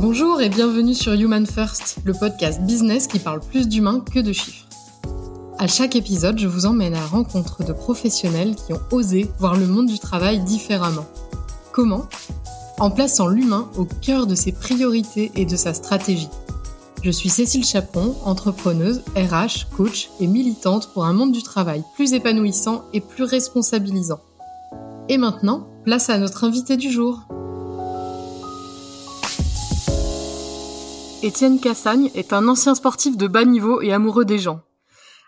Bonjour et bienvenue sur Human First, le podcast business qui parle plus d'humains que de chiffres. À chaque épisode, je vous emmène à rencontre de professionnels qui ont osé voir le monde du travail différemment. Comment? En plaçant l'humain au cœur de ses priorités et de sa stratégie. Je suis Cécile Chaperon, entrepreneuse, RH, coach et militante pour un monde du travail plus épanouissant et plus responsabilisant. Et maintenant, place à notre invité du jour. Étienne Cassagne est un ancien sportif de bas niveau et amoureux des gens.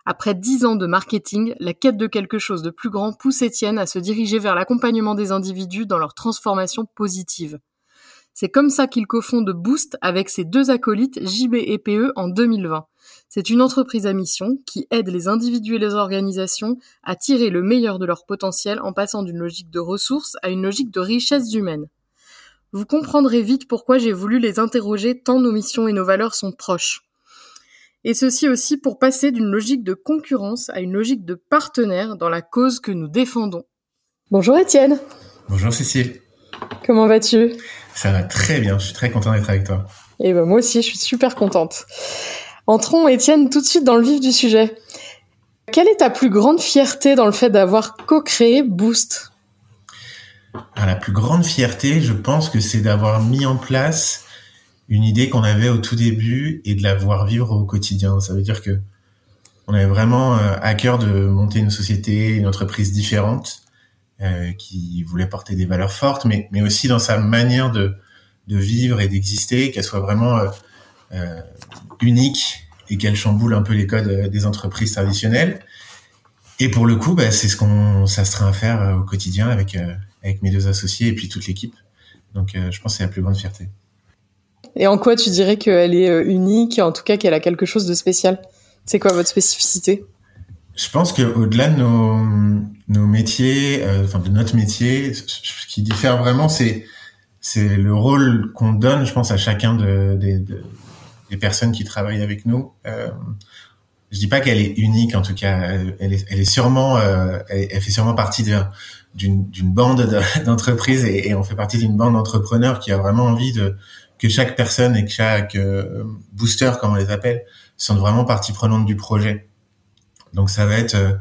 Après dix ans de marketing, la quête de quelque chose de plus grand pousse Étienne à se diriger vers l'accompagnement des individus dans leur transformation positive. C'est comme ça qu'il cofonde Boost avec ses deux acolytes JB et PE en 2020. C'est une entreprise à mission qui aide les individus et les organisations à tirer le meilleur de leur potentiel en passant d'une logique de ressources à une logique de richesse humaine. Vous comprendrez vite pourquoi j'ai voulu les interroger tant nos missions et nos valeurs sont proches. Et ceci aussi pour passer d'une logique de concurrence à une logique de partenaire dans la cause que nous défendons. Bonjour Étienne. Bonjour Cécile. Comment vas-tu? Ça va très bien, je suis très content d'être avec toi. Et ben moi aussi, je suis super contente. Entrons Étienne tout de suite dans le vif du sujet. Quelle est ta plus grande fierté dans le fait d'avoir co-créé Boost? La plus grande fierté, je pense que c'est d'avoir mis en place une idée qu'on avait au tout début et de la voir vivre au quotidien. Ça veut dire que on avait vraiment euh, à cœur de monter une société, une entreprise différente euh, qui voulait porter des valeurs fortes, mais, aussi dans sa manière de, vivre et d'exister, qu'elle soit vraiment euh unique et qu'elle chamboule un peu les codes des entreprises traditionnelles. Et pour le coup, bah, c'est ce qu'on s'astreint à faire au quotidien avec avec mes deux associés et puis toute l'équipe. Donc euh, je pense que c'est la plus grande fierté. Et en quoi tu dirais qu'elle est euh, unique, en tout cas qu'elle a quelque chose de spécial? C'est quoi votre spécificité? Je pense qu'au-delà de nos, nos métiers, euh, enfin de notre métier, ce qui diffère vraiment, c'est c'est le rôle qu'on donne, je pense, à chacun de, des personnes qui travaillent avec nous. Euh, je dis pas qu'elle est unique, en tout cas, elle est, elle est sûrement, euh, elle, elle, fait sûrement partie de, d'une bande d'entreprises et, on fait partie d'une bande d'entrepreneurs qui a vraiment envie de que chaque personne et que chaque euh, booster, comme on les appelle, sont vraiment partie prenante du projet. Donc ça va être euh,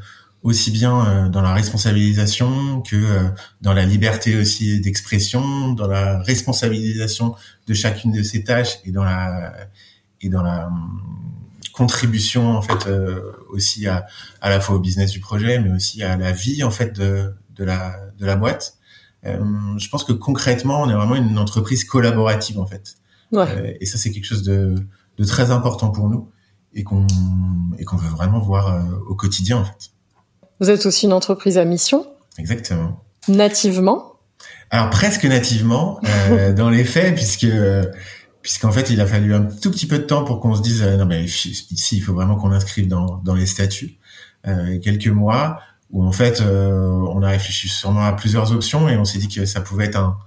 aussi bien euh, dans la responsabilisation que dans la liberté aussi d'expression, dans la responsabilisation de chacune de ces tâches et dans la et dans la hum, contribution en fait aussi à, à la fois au business du projet mais aussi à la vie en fait de, de la de la boîte. Euh, je pense que concrètement, on est vraiment une entreprise collaborative en fait. Ouais. Euh, et ça, c'est quelque chose de, de très important pour nous et qu'on et qu'on veut vraiment voir euh, au quotidien en fait. Vous êtes aussi une entreprise à mission. Exactement. Nativement. Alors presque nativement euh, dans les faits puisque puisqu'en fait il a fallu un tout petit peu de temps pour qu'on se dise non mais ici il faut vraiment qu'on inscrive dans dans les statuts quelques mois où en fait euh, on a réfléchi sûrement à plusieurs options et on s'est dit que ça pouvait être un,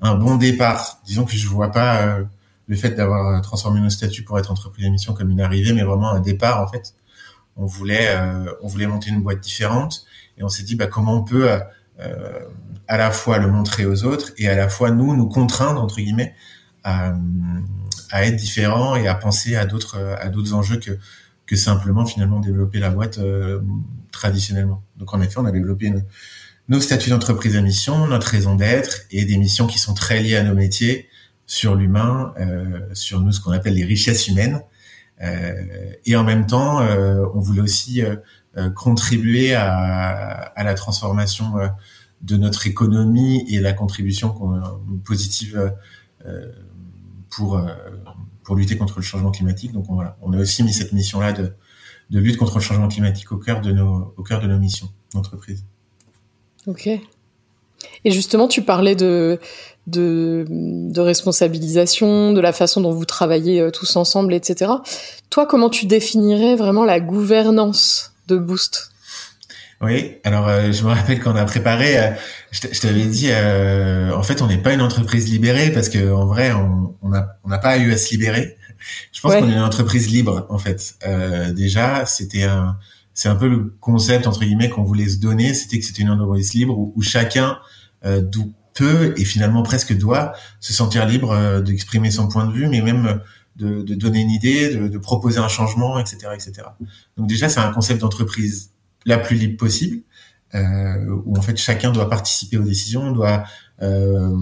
un bon départ. Disons que je vois pas euh, le fait d'avoir euh, transformé nos statuts pour être entreprise d'émission comme une arrivée, mais vraiment un départ en fait. On voulait on voulait monter une boîte différente et on s'est dit bah comment on peut à la fois le montrer aux autres et à la fois nous nous contraindre entre guillemets à, à être différents et à penser à d'autres à d'autres enjeux que que simplement finalement développer la boîte euh, traditionnellement. Donc en effet, on a développé nos statuts d'entreprise à mission, notre raison d'être et des missions qui sont très liées à nos métiers sur l'humain, euh, sur nous ce qu'on appelle les richesses humaines. Euh, et en même temps, euh, on voulait aussi euh, contribuer à, à, la transformation de notre économie et la contribution positive pour pour lutter contre le changement climatique. Donc on, voilà, on a aussi mis cette mission-là de, lutte contre le changement climatique au cœur de nos, au cœur de nos missions d'entreprise. Ok. Et justement, tu parlais de, de, de, responsabilisation, de la façon dont vous travaillez euh, tous ensemble, etc. Toi, comment tu définirais vraiment la gouvernance de Boost? Oui, alors euh, je me rappelle quand on a préparé, euh, je t'avais dit, euh, en fait, on n'est pas une entreprise libérée parce que en vrai, on n'a on pas eu à se libérer. Je pense qu'on est une entreprise libre, en fait. Euh, déjà, c'était un, c'est un peu le concept entre guillemets qu'on voulait se donner, c'était que c'était une entreprise libre où, chacun peut et finalement presque doit se sentir libre d'exprimer son point de vue, mais même de, de donner une idée, de, de, proposer un changement, etc., etc. Donc déjà, c'est un concept d'entreprise la plus libre possible, euh, où en fait chacun doit participer aux décisions, doit euh,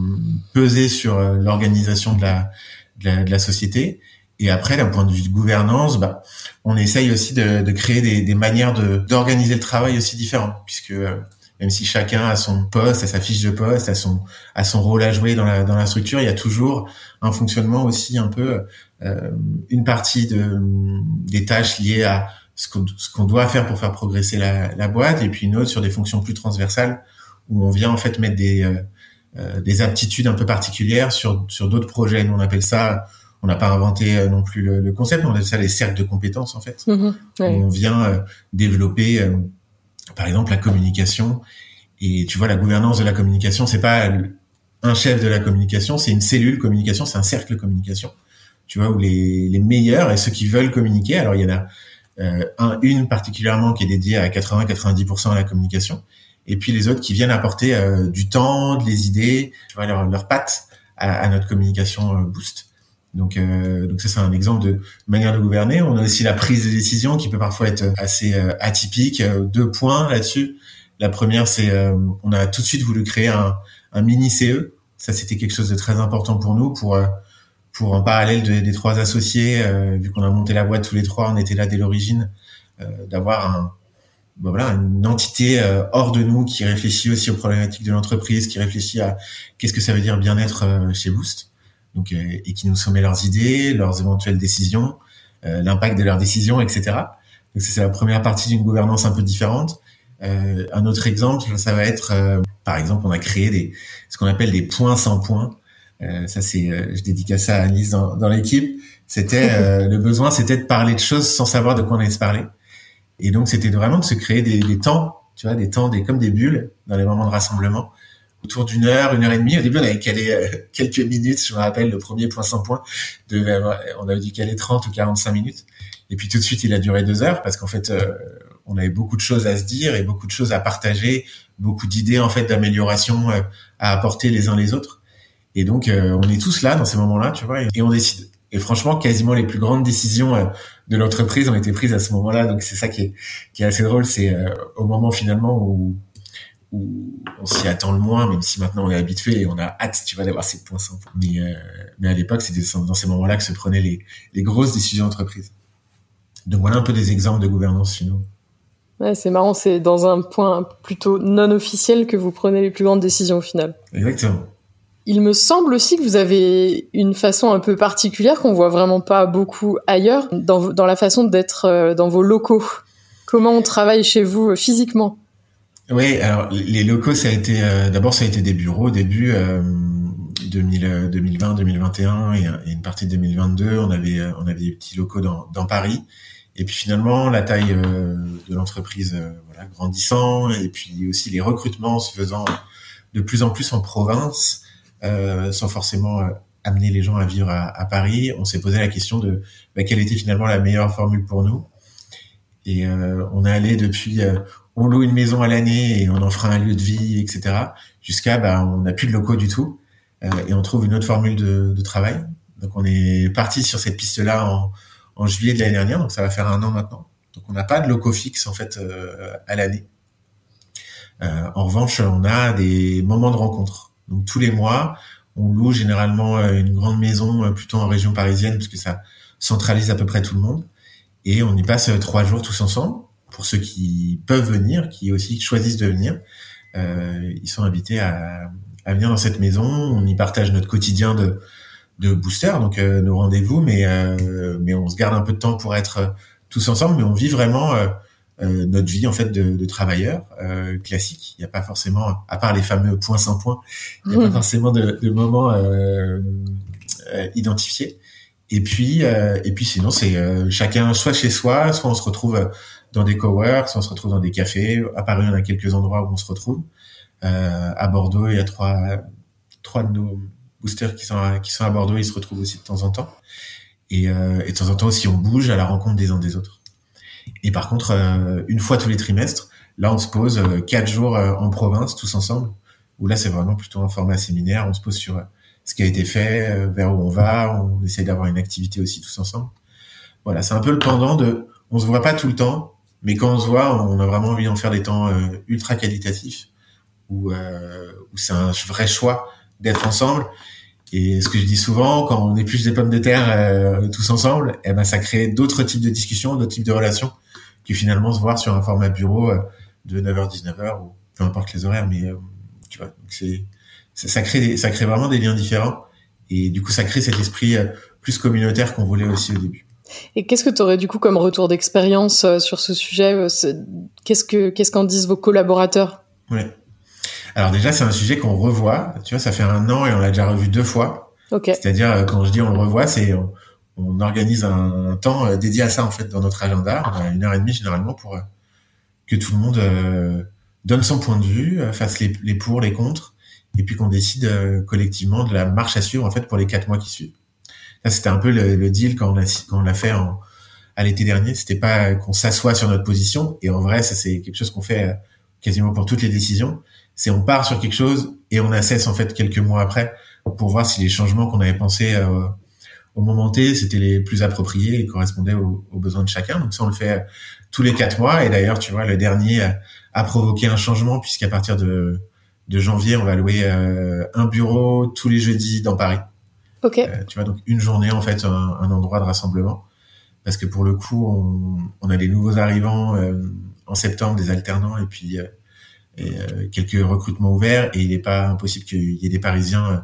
peser sur euh, l'organisation de la, de la, de la société. Et après, d'un point de vue de gouvernance, bah, on essaye aussi de, de créer des, des manières d'organiser le travail aussi différentes, puisque même si chacun a son poste, a sa fiche de poste, a son, a son rôle à jouer dans la, dans la structure, il y a toujours un fonctionnement aussi un peu, euh, une partie de, des tâches liées à ce qu'on, ce qu'on doit faire pour faire progresser la, la, boîte, et puis une autre sur des fonctions plus transversales, où on vient en fait mettre des, euh, euh des aptitudes un peu particulières sur, sur d'autres projets. Nous, on appelle ça, on n'a pas inventé euh, non plus le, le, concept, mais on appelle ça les cercles de compétences en fait. Mmh on vient euh, développer par exemple la communication. Et tu vois, la gouvernance de la communication, c'est pas un chef de la communication, c'est une cellule communication, c'est un cercle communication. Tu vois, où les, les meilleurs et ceux qui veulent communiquer, alors il y en a euh, un, une particulièrement qui est dédiée à 80-90% à la communication, et puis les autres qui viennent apporter euh, du temps, des idées, tu leur, leur à, à, notre communication euh, boost. Donc, euh, donc ça c'est un exemple de manière de gouverner. On a aussi la prise de décision qui peut parfois être assez euh, atypique. Euh, deux points là-dessus. La première, c'est on a tout de suite voulu créer un, un mini CE. Ça c'était quelque chose de très important pour nous, pour pour en parallèle des trois associés, vu qu'on a monté la boîte tous les trois, on était là dès l'origine, d'avoir un ben voilà, une entité hors de nous qui réfléchit aussi aux problématiques de l'entreprise, qui réfléchit à qu'est-ce que ça veut dire bien-être chez Boost donc euh, et qui nous soumet leurs idées, leurs éventuelles décisions, euh, l'impact de leurs décisions, etc. Donc c'est la première partie d'une gouvernance un peu différente. Euh, un autre exemple, ça va être, par exemple, on a créé des, ce qu'on appelle des points sans points. Ça c'est, je dédicace ça à Alice dans, dans l'équipe. C'était le besoin, c'était de parler de choses sans savoir de quoi on allait se parler. Et donc c'était vraiment de se créer des, des temps, tu vois, des temps, des comme des bulles dans les moments de rassemblement autour d'une heure, une heure et demie. Au début, on avait calé euh, quelques minutes. Je me rappelle, le premier point sans point, devait on avait dû caler 30 ou 45 minutes. Et puis tout de suite, il a duré deux heures parce qu'en fait, euh, on avait beaucoup de choses à se dire et beaucoup de choses à partager, beaucoup d'idées en fait d'amélioration euh, à apporter les uns les autres. Et donc, on est tous là dans ces moments-là, tu vois, et on décide. Et franchement, quasiment les plus grandes décisions de l'entreprise ont été prises à ce moment-là. Donc c'est ça qui est, qui est assez drôle, c'est au moment finalement où où on s'y attend le moins, même si maintenant on est habitué et on a hâte, tu vois, d'avoir ces points sans Mais, euh, mais à l'époque, c'était dans ces moments-là que se prenaient les, les grosses décisions d'entreprise. Donc voilà un peu des exemples de gouvernance finaux. Ouais, c'est marrant, c'est dans un point plutôt non officiel que vous prenez les plus grandes décisions au final. Exactement. Il me semble aussi que vous avez une façon un peu particulière qu'on voit vraiment pas beaucoup ailleurs dans, la façon d'être euh, dans vos locaux. Comment on travaille chez vous euh, physiquement? Oui, alors les locaux, ça a été euh, d'abord ça a été des bureaux au début euh, 2000, 2020, 2021 et, et, une partie de 2022. On avait on avait des petits locaux dans, Paris. Et puis finalement, la taille de l'entreprise voilà, grandissant et puis aussi les recrutements se faisant de plus en plus en province, sans forcément amener les gens à vivre à, à Paris, on s'est posé la question de bah, quelle était finalement la meilleure formule pour nous. Et on est allé depuis on loue une maison à l'année et on en fera un lieu de vie, etc. Jusqu'à, bah, on n'a plus de locaux du tout euh, et on trouve une autre formule de, de travail. Donc on est parti sur cette piste-là en, en, juillet de l'année dernière, donc ça va faire un an maintenant. Donc on n'a pas de locaux fixes en fait euh, à l'année. Euh, en revanche, on a des moments de rencontre. Donc tous les mois, on loue généralement euh, une grande maison euh, plutôt en région parisienne parce que ça centralise à peu près tout le monde. Et on y passe trois jours tous ensemble pour ceux qui peuvent venir, qui aussi choisissent de venir, euh, ils sont invités à, à, venir dans cette maison. On y partage notre quotidien de, de booster, donc euh, nos rendez-vous, mais euh, mais on se garde un peu de temps pour être euh, tous ensemble, mais on vit vraiment euh, euh, notre vie en fait de, de travailleurs classique. Il n'y a pas forcément, à part les fameux points sans points, il n'y a pas mmh. forcément de, de moments identifiés. Et puis, et puis sinon, c'est chacun soit chez soi, soit on se retrouve dans des coworks, on se retrouve dans des cafés. À Paris, on a quelques endroits où on se retrouve. Euh, à Bordeaux, il y a trois, trois de nos boosters qui sont à, qui sont à Bordeaux. Ils se retrouvent aussi de temps en temps. Et, euh, et de temps en temps aussi, on bouge à la rencontre des uns des autres. Et par contre, euh, une fois tous les trimestres, là, on se pose euh, quatre jours euh, en province, tous ensemble, où là c'est vraiment plutôt un format séminaire. On se pose sur ce qui a été fait, vers où on va, on essaye d'avoir une activité aussi tous ensemble. Voilà, c'est un peu le pendant de, on se voit pas tout le temps, mais quand on se voit, on a vraiment envie d'en faire des temps ultra qualitatifs, où, où c'est un vrai choix d'être ensemble et ce que je dis souvent, quand on épluche des pommes de terre euh, tous ensemble, eh ben ça crée d'autres types de discussions, d'autres types de relations, que finalement se voir sur un format bureau euh, de 9h 19h ou peu importe les horaires, mais euh, tu vois, c'est ça crée ça crée vraiment des liens différents et du coup ça crée cet esprit plus communautaire qu'on voulait aussi au début. Et qu'est-ce que tu aurais du coup comme retour d'expérience sur ce sujet Qu'est-ce que qu'est-ce qu'en disent vos collaborateurs? Ouais. Alors déjà, c'est un sujet qu'on revoit. Tu vois, ça fait un an et on l'a déjà revu deux fois. C'est-à-dire, euh, quand je dis on le revoit, c'est on, organise un, temps euh, dédié à ça en fait dans notre agenda, une heure et demie généralement pour euh, que tout le monde donne son point de vue, fasse les, les pour, les contre, et puis qu'on décide collectivement de la marche à suivre en fait pour les quatre mois qui suivent. Ça, c'était un peu le, deal quand on a quand on l'a fait en, à l'été dernier. C'était pas qu'on s'assoit sur notre position, et en vrai, ça c'est quelque chose qu'on fait quasiment pour toutes les décisions c'est on part sur quelque chose et on assesse en fait quelques mois après pour voir si les changements qu'on avait pensés euh, au moment T c'était les plus appropriés et correspondaient aux, besoins de chacun. Donc ça on le fait tous les quatre mois et d'ailleurs tu vois le dernier a, provoqué un changement puisqu'à partir de, de janvier on va louer euh, un bureau tous les jeudis dans Paris. Ok. Euh, tu vois donc une journée en fait un, un, endroit de rassemblement parce que pour le coup on, on a des nouveaux arrivants en septembre des alternants et puis et euh, quelques recrutements ouverts et il n'est pas impossible qu'il y ait des Parisiens euh,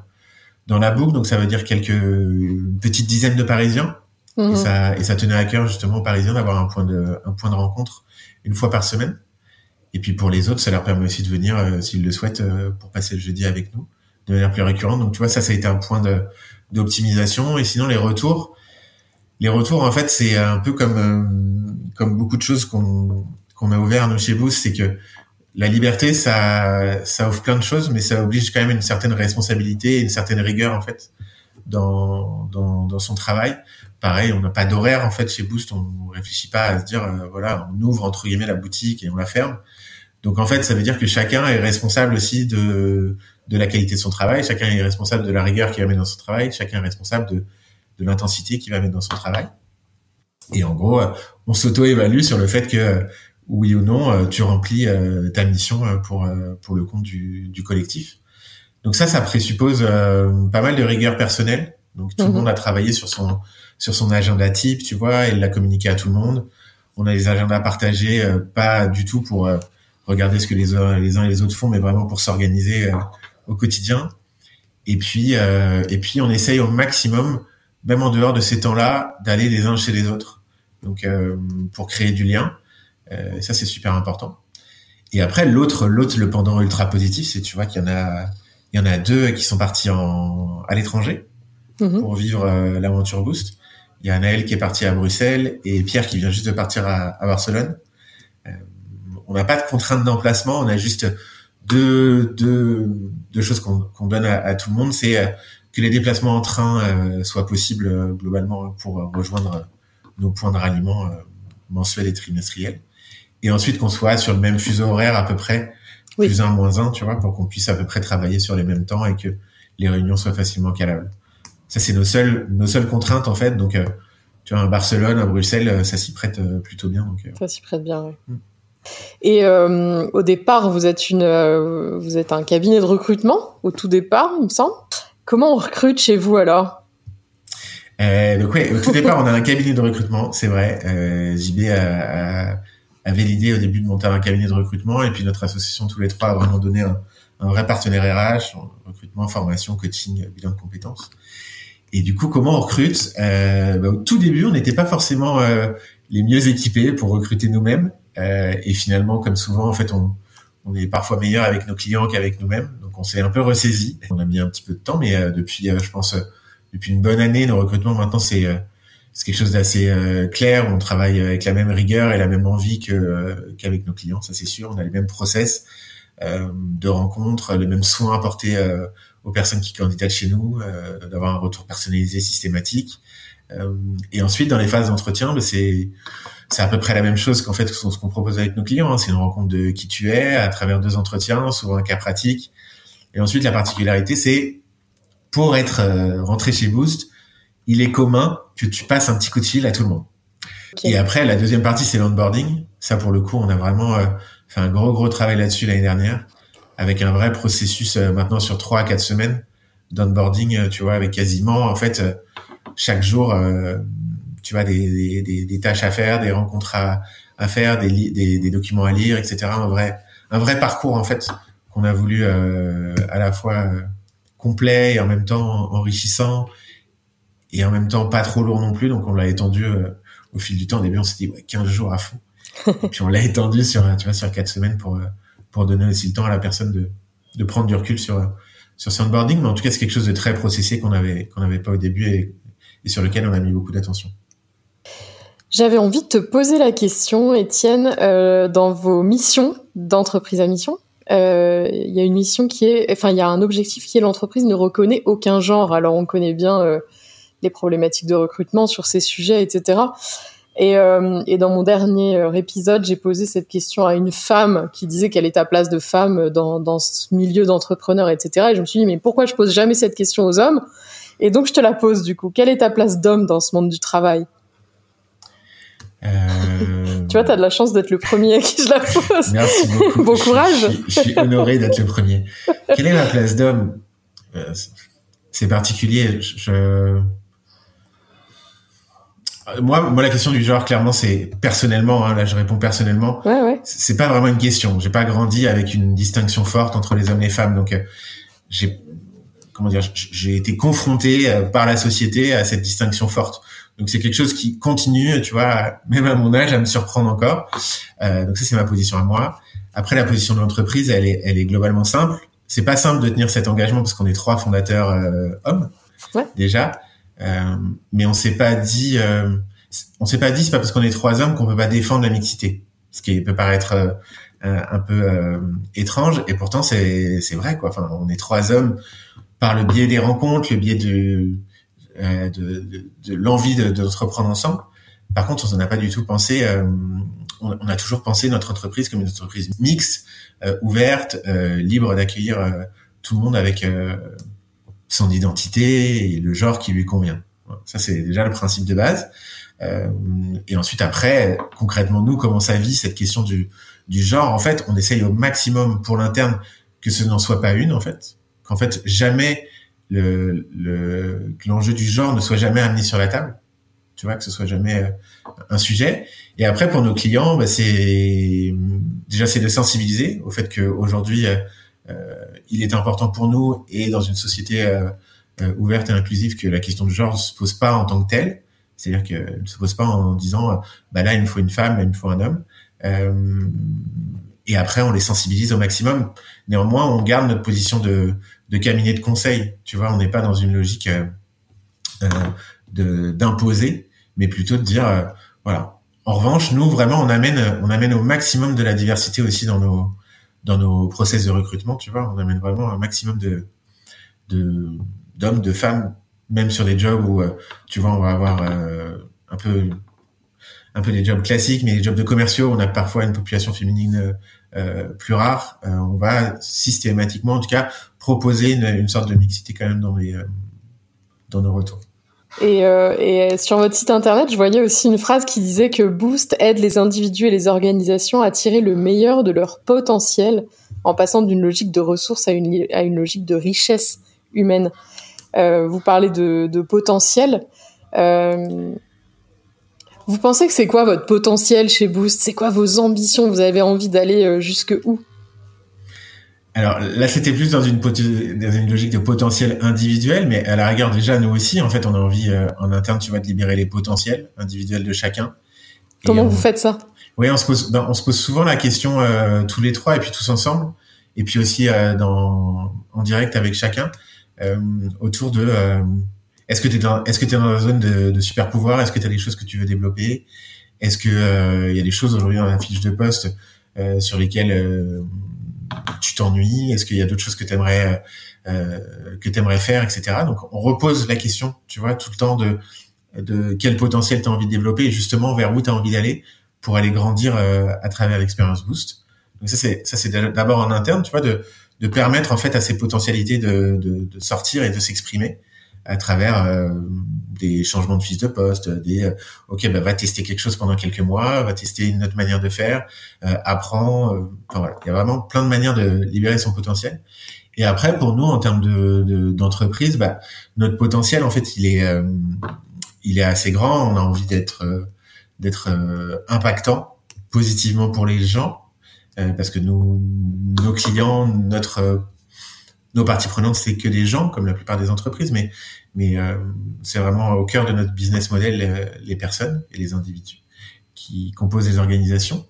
dans la boucle. Donc ça veut dire quelques une petite dizaine de Parisiens. Et, mhm. ça, et ça tenait à cœur justement aux Parisiens d'avoir un point de un point de rencontre une fois par semaine. Et puis pour les autres, ça leur permet aussi de venir euh, s'ils le souhaitent pour passer le jeudi avec nous de manière plus récurrente. Donc tu vois ça, ça a été un point de d'optimisation. Et sinon les retours, les retours en fait c'est un peu comme comme beaucoup de choses qu'on qu'on a ouvert nous chez Boost, c'est que la liberté, ça, ça offre plein de choses, mais ça oblige quand même une certaine responsabilité et une certaine rigueur en fait dans dans, dans son travail. Pareil, on n'a pas d'horaire en fait chez Boost, on réfléchit pas à se dire euh, voilà, on ouvre entre guillemets la boutique et on la ferme. Donc en fait, ça veut dire que chacun est responsable aussi de de la qualité de son travail, chacun est responsable de la rigueur qu'il va mettre dans son travail, chacun est responsable de de l'intensité qu'il va mettre dans son travail. Et en gros, on s'auto-évalue sur le fait que oui ou non, euh, tu remplis euh, ta mission euh, pour pour le compte du, du collectif. Donc ça, ça présuppose pas mal de rigueur personnelle. Donc tout le mhm. monde a travaillé sur son sur son agenda type, tu vois, et l'a communiqué à tout le monde. On a des agendas partagés, pas du tout pour regarder ce que les, les uns et les autres font, mais vraiment pour s'organiser au quotidien. Et puis et puis on essaye au maximum, même en dehors de ces temps-là, d'aller les uns chez les autres. Donc pour créer du lien. Euh, ça, c'est super important. Et après, l'autre, l'autre, le pendant ultra positif, c'est tu vois qu'il y en a, il y en a deux qui sont partis en, à l'étranger mhm. pour vivre euh, l'aventure Boost. Il y a Anaël qui est parti à Bruxelles et Pierre qui vient juste de partir à, à Barcelone. Euh, on n'a pas de contraintes d'emplacement, on a juste deux, deux, deux choses qu'on qu'on donne à, à, tout le monde, c'est euh, que les déplacements en train soient possibles globalement pour rejoindre nos points de ralliement mensuels et trimestriels et ensuite qu'on soit sur le même fuseau horaire à peu près, plus un, moins un, tu vois, pour qu'on puisse à peu près travailler sur les mêmes temps et que les réunions soient facilement calables. Ça, c'est nos seules, nos seules contraintes, en fait. Donc, euh, tu vois, à Barcelone, à Bruxelles, euh, ça s'y prête euh, plutôt bien. Donc, ça s'y prête bien, oui. Mm. Et au départ, vous êtes une, vous êtes un cabinet de recrutement au tout départ, il me semble. Comment on recrute chez vous alors? Donc ouais, au tout départ, on a un cabinet de recrutement, c'est vrai. JB a, avait l'idée au début de monter un cabinet de recrutement et puis notre association tous les trois a vraiment donné un, un vrai partenaire RH, recrutement, formation, coaching, bilan de compétences. Et du coup, comment on recrute? Euh, bah, Au tout début, on n'était pas forcément euh, les mieux équipés pour recruter nous-mêmes. Euh, et finalement, comme souvent, en fait, on, on est parfois meilleur avec nos clients qu'avec nous-mêmes. Donc, on s'est un peu ressaisi. On a mis un petit peu de temps, mais euh, depuis, euh, je pense, depuis une bonne année, nos recrutements maintenant, c'est c'est quelque chose d'assez euh, clair. On travaille avec la même rigueur et la même envie que euh, qu'avec nos clients, ça c'est sûr. On a les mêmes process euh, de rencontres, les mêmes soins apportés aux personnes qui candidatent chez nous, d'avoir un retour personnalisé, systématique. et ensuite, dans les phases d'entretien, bah, c'est c'est à peu près la même chose qu'en fait ce qu'on propose avec nos clients. Hein. C'est une rencontre de qui tu es à travers deux entretiens, souvent un cas pratique, Et ensuite, la particularité, c'est pour être rentré chez Boost, il est commun que tu passes un petit coup de fil à tout le monde. Et après, la deuxième partie, c'est l'onboarding. Ça, pour le coup, on a vraiment fait un gros, gros travail là-dessus l'année dernière, avec un vrai processus maintenant sur trois à quatre semaines d'onboarding, tu vois, avec quasiment, en fait, chaque jour, tu vois, des, des, des, tâches à faire, des rencontres à, à faire, des, des, des, documents à lire, etc. Un vrai, un vrai parcours en fait qu'on a voulu euh, à la fois euh, complet et en même temps enrichissant et en même temps pas trop lourd non plus. Donc on l'a étendu euh, au fil du temps. Au début, on s'est dit ouais, 15 jours à fond. puis on l'a étendu sur, tu vois, sur 4 semaines pour pour donner aussi le temps à la personne de, de prendre du recul sur sur son onboarding. Mais en tout cas, c'est quelque chose de très processé qu'on avait qu'on n'avait pas au début et, sur lequel on a mis beaucoup d'attention. J'avais envie de te poser la question, Étienne, euh, dans vos missions d'entreprise à mission, euh, il y a une mission qui est, enfin, il y a un objectif qui est l'entreprise ne reconnaît aucun genre. Alors, on connaît bien euh, les problématiques de recrutement sur ces sujets, etc. Et, et dans mon dernier épisode, j'ai posé cette question à une femme qui disait quelle est ta place de femme dans, dans ce milieu d'entrepreneur, etc. Et je me suis dit, mais pourquoi je pose jamais cette question aux hommes? Et donc, je te la pose du coup. Quelle est ta place d'homme dans ce monde du travail? Euh... Tu vois, tu as de la chance d'être le premier à qui je la pose. Merci beaucoup. bon courage. Je, suis, honoré d'être le premier. Quelle est ma place d'homme? Euh, C'est particulier. Je... Moi, moi, la question du genre, clairement, c'est personnellement. Hein, là, je réponds personnellement. Ouais, ouais. C'est pas vraiment une question. J'ai pas grandi avec une distinction forte entre les hommes et les femmes, donc euh, j'ai comment dire, j'ai été confronté euh, par la société à cette distinction forte. Donc c'est quelque chose qui continue, tu vois, même à mon âge, à me surprendre encore. Euh, donc ça c'est ma position à moi. Après la position de l'entreprise, elle est, elle est globalement simple. C'est pas simple de tenir cet engagement parce qu'on est trois fondateurs euh, hommes ouais. déjà, euh, mais on s'est pas dit, euh, on s'est pas dit c'est pas parce qu'on est trois hommes qu'on peut pas défendre la mixité, ce qui peut paraître euh, un peu étrange et pourtant c'est c'est vrai quoi. Enfin on est trois hommes par le biais des rencontres, le biais de euh, de, de, de l'envie d'entreprendre ensemble. Par contre, on n'a pas du tout pensé. Euh, on, a toujours pensé notre entreprise comme une entreprise mixte, euh, ouverte, euh, libre d'accueillir euh, tout le monde avec son identité et le genre qui lui convient. Ça, c'est déjà le principe de base. et ensuite, après, concrètement, nous, comment ça vit cette question du, du genre En fait, on essaye au maximum pour l'interne que ce n'en soit pas une, en fait. Qu'en fait, jamais le, le, l'enjeu du genre ne soit jamais amené sur la table. Tu vois, que ce soit jamais euh, un sujet. Et après, pour nos clients, bah, c'est déjà c'est de sensibiliser au fait qu'aujourd'hui, euh, euh, il est important pour nous et dans une société euh, euh, ouverte et inclusive que la question du genre ne se pose pas en tant que telle. C'est-à-dire qu'elle ne se pose pas en disant, bah là, il me faut une femme, là, il me faut un homme. et après, on les sensibilise au maximum. Néanmoins, on garde notre position de, de cabinet de conseil. Tu vois, on n'est pas dans une logique euh, euh de d'imposer, mais plutôt de dire euh, voilà. En revanche, nous vraiment, on amène on amène au maximum de la diversité aussi dans nos dans nos process de recrutement. Tu vois, on amène vraiment un maximum de d'hommes, de femmes, même sur des jobs où euh, tu vois, on va avoir un peu un peu des jobs classiques, mais les jobs de commerciaux, on a parfois une population féminine euh, plus rare. Euh, on va systématiquement, en tout cas, proposer une, une, sorte de mixité quand même dans les euh, dans nos retours. Et, euh, et, sur votre site internet, je voyais aussi une phrase qui disait que Boost aide les individus et les organisations à tirer le meilleur de leur potentiel en passant d'une logique de ressources à une, à une logique de richesse humaine. Euh, vous parlez de, de potentiel. Euh, vous pensez que c'est quoi votre potentiel chez Boost? C'est quoi vos ambitions? Vous avez envie d'aller euh, jusque où? Alors là, c'était plus dans une, dans une logique de potentiel individuel, mais à la rigueur, déjà, nous aussi, en fait, on a envie euh, en interne, tu vois, de libérer les potentiels individuels de chacun. Comment on, vous faites ça? Oui, on se pose, ben, on se pose souvent la question euh, tous les trois et puis tous ensemble, et puis aussi euh, dans, en direct avec chacun, euh, autour de est-ce que tu es dans est-ce que es dans la zone de, de super pouvoir? Est-ce que tu as des choses que tu veux développer? Est-ce que euh, il y a des choses aujourd'hui dans la fiche de poste euh, sur lesquelles euh, tu t'ennuies Est-ce qu'il y a d'autres choses que tu aimerais euh, que tu aimerais faire, etc. Donc on repose la question, tu vois, tout le temps de de quel potentiel tu as envie de développer et justement vers où tu as envie d'aller pour aller grandir à travers l'expérience Boost. Donc ça c'est ça c'est d'abord en interne, tu vois, de de permettre en fait à ces potentialités de, de, de sortir et de s'exprimer à travers euh, des changements de fiche de poste, des euh, ok bah, va tester quelque chose pendant quelques mois, va tester une autre manière de faire, euh, apprend. enfin voilà, il y a vraiment plein de manières de libérer son potentiel. Et après pour nous en termes de d'entreprise, bah, notre potentiel en fait il est il est assez grand. On a envie d'être d'être impactant positivement pour les gens parce que nous nos clients notre nos parties prenantes, c'est que des gens, comme la plupart des entreprises, mais mais euh, c'est vraiment au cœur de notre business model euh, les personnes et les individus qui composent les organisations.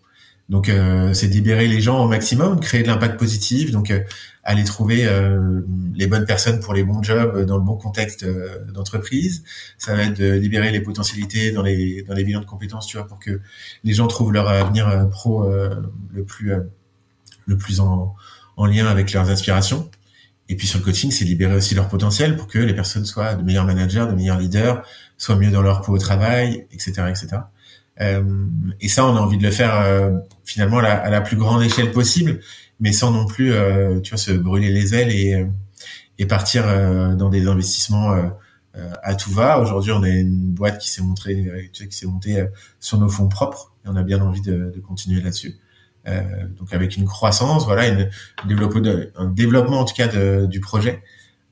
Donc euh, c'est libérer les gens au maximum, créer de l'impact positif, donc aller trouver les bonnes personnes pour les bons jobs dans le bon contexte d'entreprise. Ça va être de libérer les potentialités dans les dans les bilans de compétences, tu vois, pour que les gens trouvent leur avenir pro le plus le plus en, en lien avec leurs aspirations. Et puis sur le coaching, c'est libérer aussi leur potentiel pour que les personnes soient de meilleurs managers, de meilleurs leaders, soient mieux dans leur peau au travail, etc., etc. Euh, et ça, on a envie de le faire euh, finalement à la, plus grande échelle possible, mais sans non plus, euh, tu vois, se brûler les ailes et, euh, et partir euh, dans des investissements à tout va. Aujourd'hui, on a une boîte qui s'est montrée, tu sais, qui s'est montée sur nos fonds propres, et on a bien envie de, de continuer là-dessus. Euh, donc avec une croissance, voilà, une, un développement en tout cas de, du projet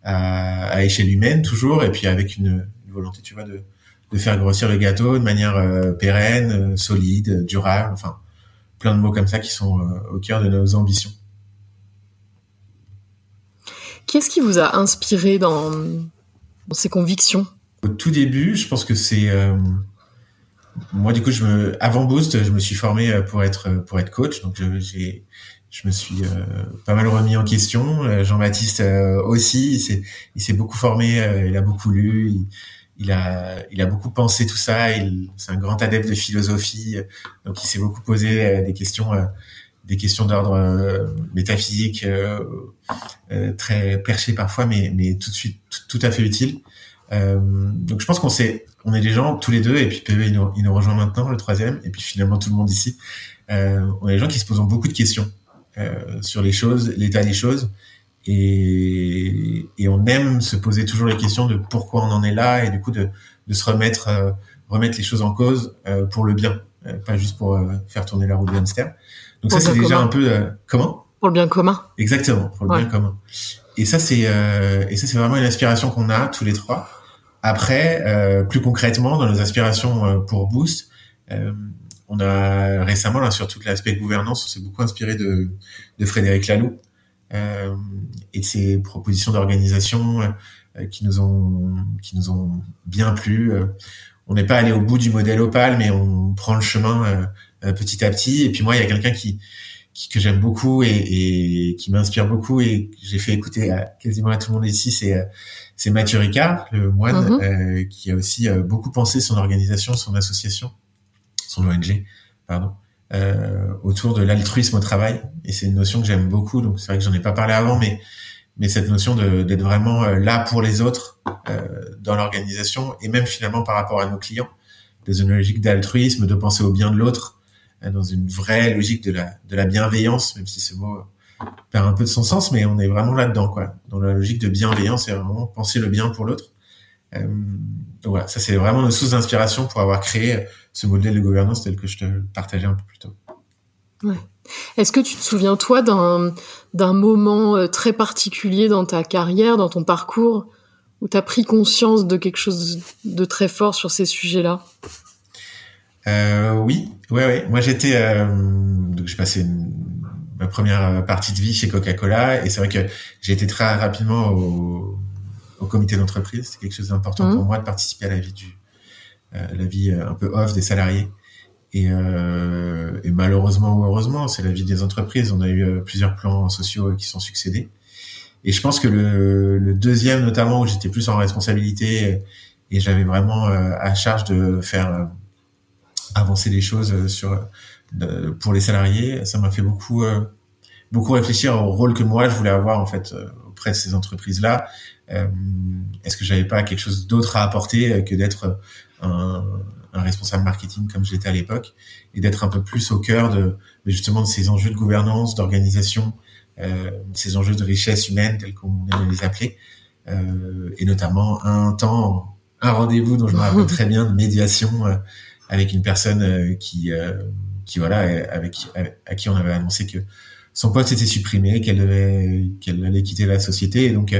à, à, échelle humaine toujours, et puis avec une, une, volonté, tu vois, de, de faire grossir le gâteau de manière euh, pérenne, euh, solide, durable, enfin plein de mots comme ça qui sont au cœur de nos ambitions. Qu'est-ce qui vous a inspiré dans, dans ces convictions? Au tout début, je pense que c'est moi, du coup, je me, avant Boost, je me suis formé euh, pour être euh, pour être coach. Donc, j'ai, je me suis euh, pas mal remis en question. Jean-Baptiste aussi, il s'est, il s'est beaucoup formé, il a beaucoup lu, il, a, il a beaucoup pensé tout ça. Il, c'est un grand adepte de philosophie, donc il s'est beaucoup posé des questions, des questions d'ordre métaphysique, très perché parfois, mais mais tout de suite tout, tout à fait utile. donc, je pense qu'on s'est on est des gens tous les deux, et puis PV il nous, rejoint maintenant, le troisième, et puis finalement tout le monde ici. Euh, on est des gens qui se posent beaucoup de questions euh, sur les choses, l'état des choses, et, et, on aime se poser toujours les questions de pourquoi on en est là, et du coup de, de se remettre, euh, remettre les choses en cause euh, pour le bien, euh, pas juste pour faire tourner la roue de hamster. Donc ça c'est déjà un peu comment? Pour le bien commun. Exactement, pour le bien commun. Et ça c'est et ça c'est vraiment une aspiration qu'on a tous les trois. Après, euh, plus concrètement, dans nos aspirations euh, pour Boost, euh, on a récemment, là, sur tout l'aspect gouvernance, on s'est beaucoup inspiré de, de Frédéric Laloux euh, et de ses propositions d'organisation euh, qui nous ont qui nous ont bien plu. on n'est pas allé au bout du modèle Opal, mais on prend le chemin petit à petit. Et puis moi, il y a quelqu'un qui, qui, que j'aime beaucoup et, et qui m'inspire beaucoup et que j'ai fait écouter à quasiment à tout le monde ici, c'est c'est Mathieu Ricard, le moine, mhm. euh, qui a aussi euh, beaucoup pensé son organisation, son association, son ONG, pardon, euh, autour de l'altruisme au travail. Et c'est une notion que j'aime beaucoup. Donc c'est vrai que j'en ai pas parlé avant, mais mais cette notion d'être vraiment là pour les autres dans l'organisation et même finalement par rapport à nos clients, dans une logique d'altruisme, de penser au bien de l'autre, dans une vraie logique de la de la bienveillance, même si ce mot perd un peu de son sens, mais on est vraiment là-dedans, quoi. Dans la logique de bienveillance, c'est vraiment penser le bien pour l'autre. Euh, donc voilà, ça c'est vraiment nos source d'inspiration pour avoir créé ce modèle de gouvernance tel que je te partageais un peu plus tôt. Ouais. Est-ce que tu te souviens toi d'un moment euh, très particulier dans ta carrière, dans ton parcours, où tu as pris conscience de quelque chose de très fort sur ces sujets-là? Euh, Oui, ouais, ouais. Moi j'étais, euh, donc j'ai passé une ma première euh, partie de vie chez Coca-Cola. Et c'est vrai que j'ai été très rapidement au, au comité d'entreprise. C'est quelque chose d'important pour mmh. moi de participer à la vie du, euh, la vie euh, un peu off des salariés. Et, euh, et malheureusement ou heureusement, c'est la vie des entreprises. On a eu plusieurs plans sociaux qui sont succédés. Et je pense que le, le deuxième, notamment, où j'étais plus en responsabilité et j'avais vraiment à charge de faire avancer les choses sur pour les salariés, ça m'a fait beaucoup euh, beaucoup réfléchir au rôle que moi je voulais avoir en fait euh, auprès de ces entreprises là. Euh, est-ce que j'avais pas quelque chose d'autre à apporter que d'être un, un, responsable marketing comme j'étais à l'époque et d'être un peu plus au cœur de justement de ces enjeux de gouvernance, d'organisation ces enjeux de richesse humaine tels qu'on aime les appeler, et notamment un temps, un rendez-vous dont je me rappelle très bien de médiation avec une personne qui qui voilà avec à qui on avait annoncé que son poste était supprimé, qu'elle devait qu'elle allait quitter la société et donc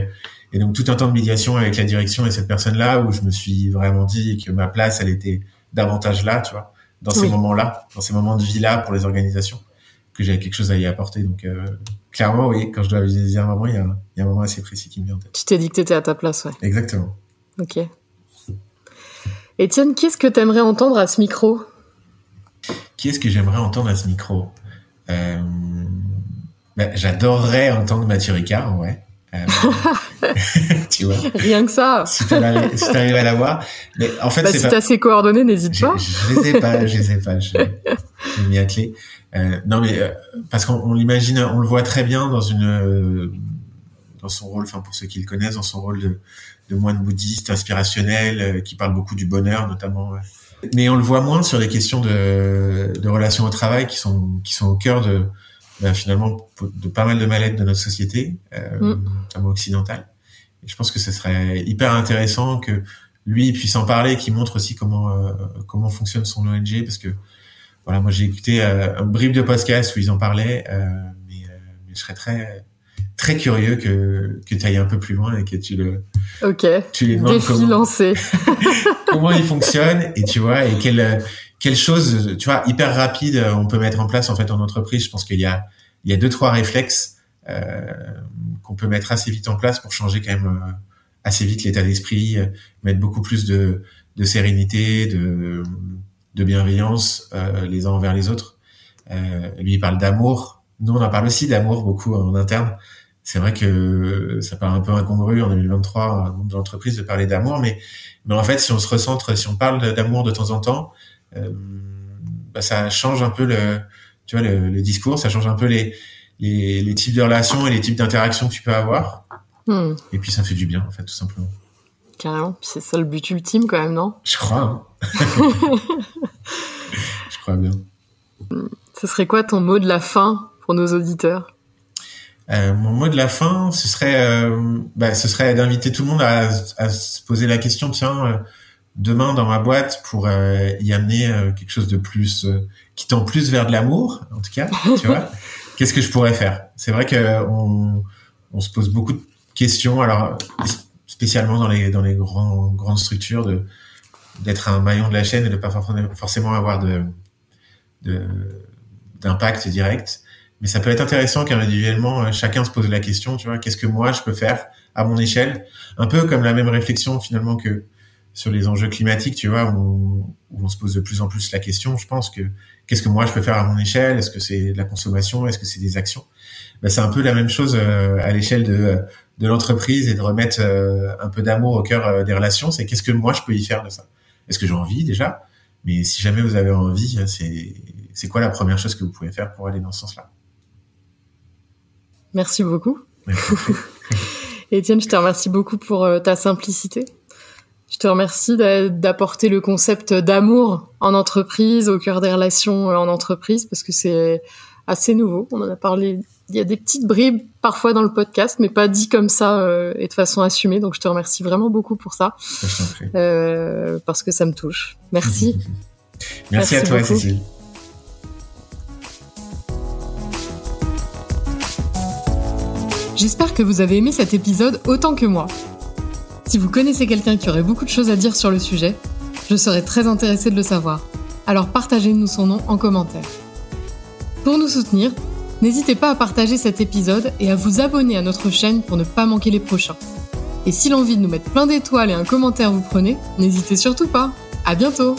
et donc tout un temps de médiation avec la direction et cette personne-là où je me suis vraiment dit que ma place, elle était davantage là, tu vois, dans ces moments-là, dans ces moments de vie-là pour les organisations, que j'avais quelque chose à y apporter. Donc euh, clairement, oui, quand je dois visualiser un moment, il y, a un, il y a un moment assez précis qui me vient en tête. Tu t'es dit que tu étais à ta place, ouais. Exactement. Ok. Étienne, qu'est-ce que tu aimerais entendre à ce micro? Qu'est-ce que j'aimerais entendre à ce micro? Euh, ben, J'adorerais entendre Mathieu Ricard, ouais. Euh, tu vois. Rien que ça. Si tu arrives à l'avoir. Mais en fait, bah, c'est si tu as ses coordonnées, n'hésite pas. Je, je les ai pas, je les ai pas. Je, à clé. Euh, non, mais euh, parce qu'on l'imagine, on le voit très bien dans une, dans son rôle, enfin pour ceux qui le connaissent, dans son rôle de, de moine bouddhiste inspirationnel, qui parle beaucoup du bonheur, notamment. Mais on le voit moins sur les questions de, de relations au travail, qui sont, qui sont au cœur de ben, finalement de pas mal de mal-être de notre société, euh, mm. notamment occidentale. Et je pense que ce serait hyper intéressant que lui puisse en parler, qu'il montre aussi comment euh, comment fonctionne son ONG, parce que voilà, moi j'ai écouté euh, un brief de podcast où ils en parlaient, euh, mais, euh, mais, je serais très très curieux que que tu ailles un peu plus loin et que tu le ok tu lui demandes comment lancé. comment il fonctionne et tu vois et quelle quelle chose, tu vois, hyper rapide, euh, on peut mettre en place en fait en entreprise. Je pense qu'il y a, il y a deux trois réflexes euh, qu'on peut mettre assez vite en place pour changer quand même euh, assez vite l'état d'esprit, euh, mettre beaucoup plus de, de sérénité, de, de bienveillance les uns envers les autres. lui il parle d'amour, nous on en parle aussi d'amour beaucoup en interne. C'est vrai que ça paraît un peu incongru en 2023 dans l'entreprise de parler d'amour, mais mais en fait si on se recentre, si on parle d'amour de temps en temps, euh, bah, ça change un peu le, tu vois, le, le, discours, ça change un peu les, les, les types de relations et les types d'interactions que tu peux avoir. Hmm. Et puis ça fait du bien, en fait, tout simplement. Carrément. c'est ça le but ultime, quand même, non? Je crois. Hein. Je crois bien. Ce serait quoi ton mot de la fin pour nos auditeurs? Euh, mon mot de la fin, ce serait, euh, bah, ce serait d'inviter tout le monde à, à, se poser la question, tiens, euh, demain dans ma boîte pour euh, y amener euh, quelque chose de plus euh, qui tend plus vers de l'amour en tout cas tu vois. Qu'est-ce que je pourrais faire? C'est vrai que on, on se pose beaucoup de questions alors spécialement dans les dans les grands grandes structures de d'être un maillon de la chaîne et de pas forcément avoir de d'impact direct mais ça peut être intéressant qu'individuellement chacun se pose la question tu vois qu'est-ce que moi je peux faire à mon échelle? Un peu comme la même réflexion finalement que sur les enjeux climatiques, tu vois, où, on se pose de plus en plus la question, je pense que qu'est-ce que moi je peux faire à mon échelle? Est-ce que c'est de la consommation? Est-ce que c'est des actions? Ben, C'est un peu la même chose euh, à l'échelle de, de l'entreprise et de remettre euh, un peu d'amour au cœur euh, des relations. C'est qu'est-ce que moi je peux y faire de ça? Est-ce que j'ai envie déjà? Mais si jamais vous avez envie, c'est quoi la première chose que vous pouvez faire pour aller dans ce sens-là? Merci beaucoup. Étienne, je te remercie beaucoup pour ta simplicité je te remercie d'apporter le concept d'amour en entreprise, au cœur des relations en entreprise, parce que c'est assez nouveau. On en a parlé. Il y a des petites bribes parfois dans le podcast, mais pas dit comme ça euh, et de façon assumée. Donc je te remercie vraiment beaucoup pour ça, euh, parce que ça me touche. Merci. Merci, à toi, Cécile. J'espère que vous avez aimé cet épisode autant que moi. Si vous connaissez quelqu'un qui aurait beaucoup de choses à dire sur le sujet, je serais très intéressée de le savoir. Alors partagez-nous son nom en commentaire. Pour nous soutenir, n'hésitez pas à partager cet épisode et à vous abonner à notre chaîne pour ne pas manquer les prochains. Et si l'envie de nous mettre plein d'étoiles et un commentaire vous prenez, n'hésitez surtout pas. À bientôt!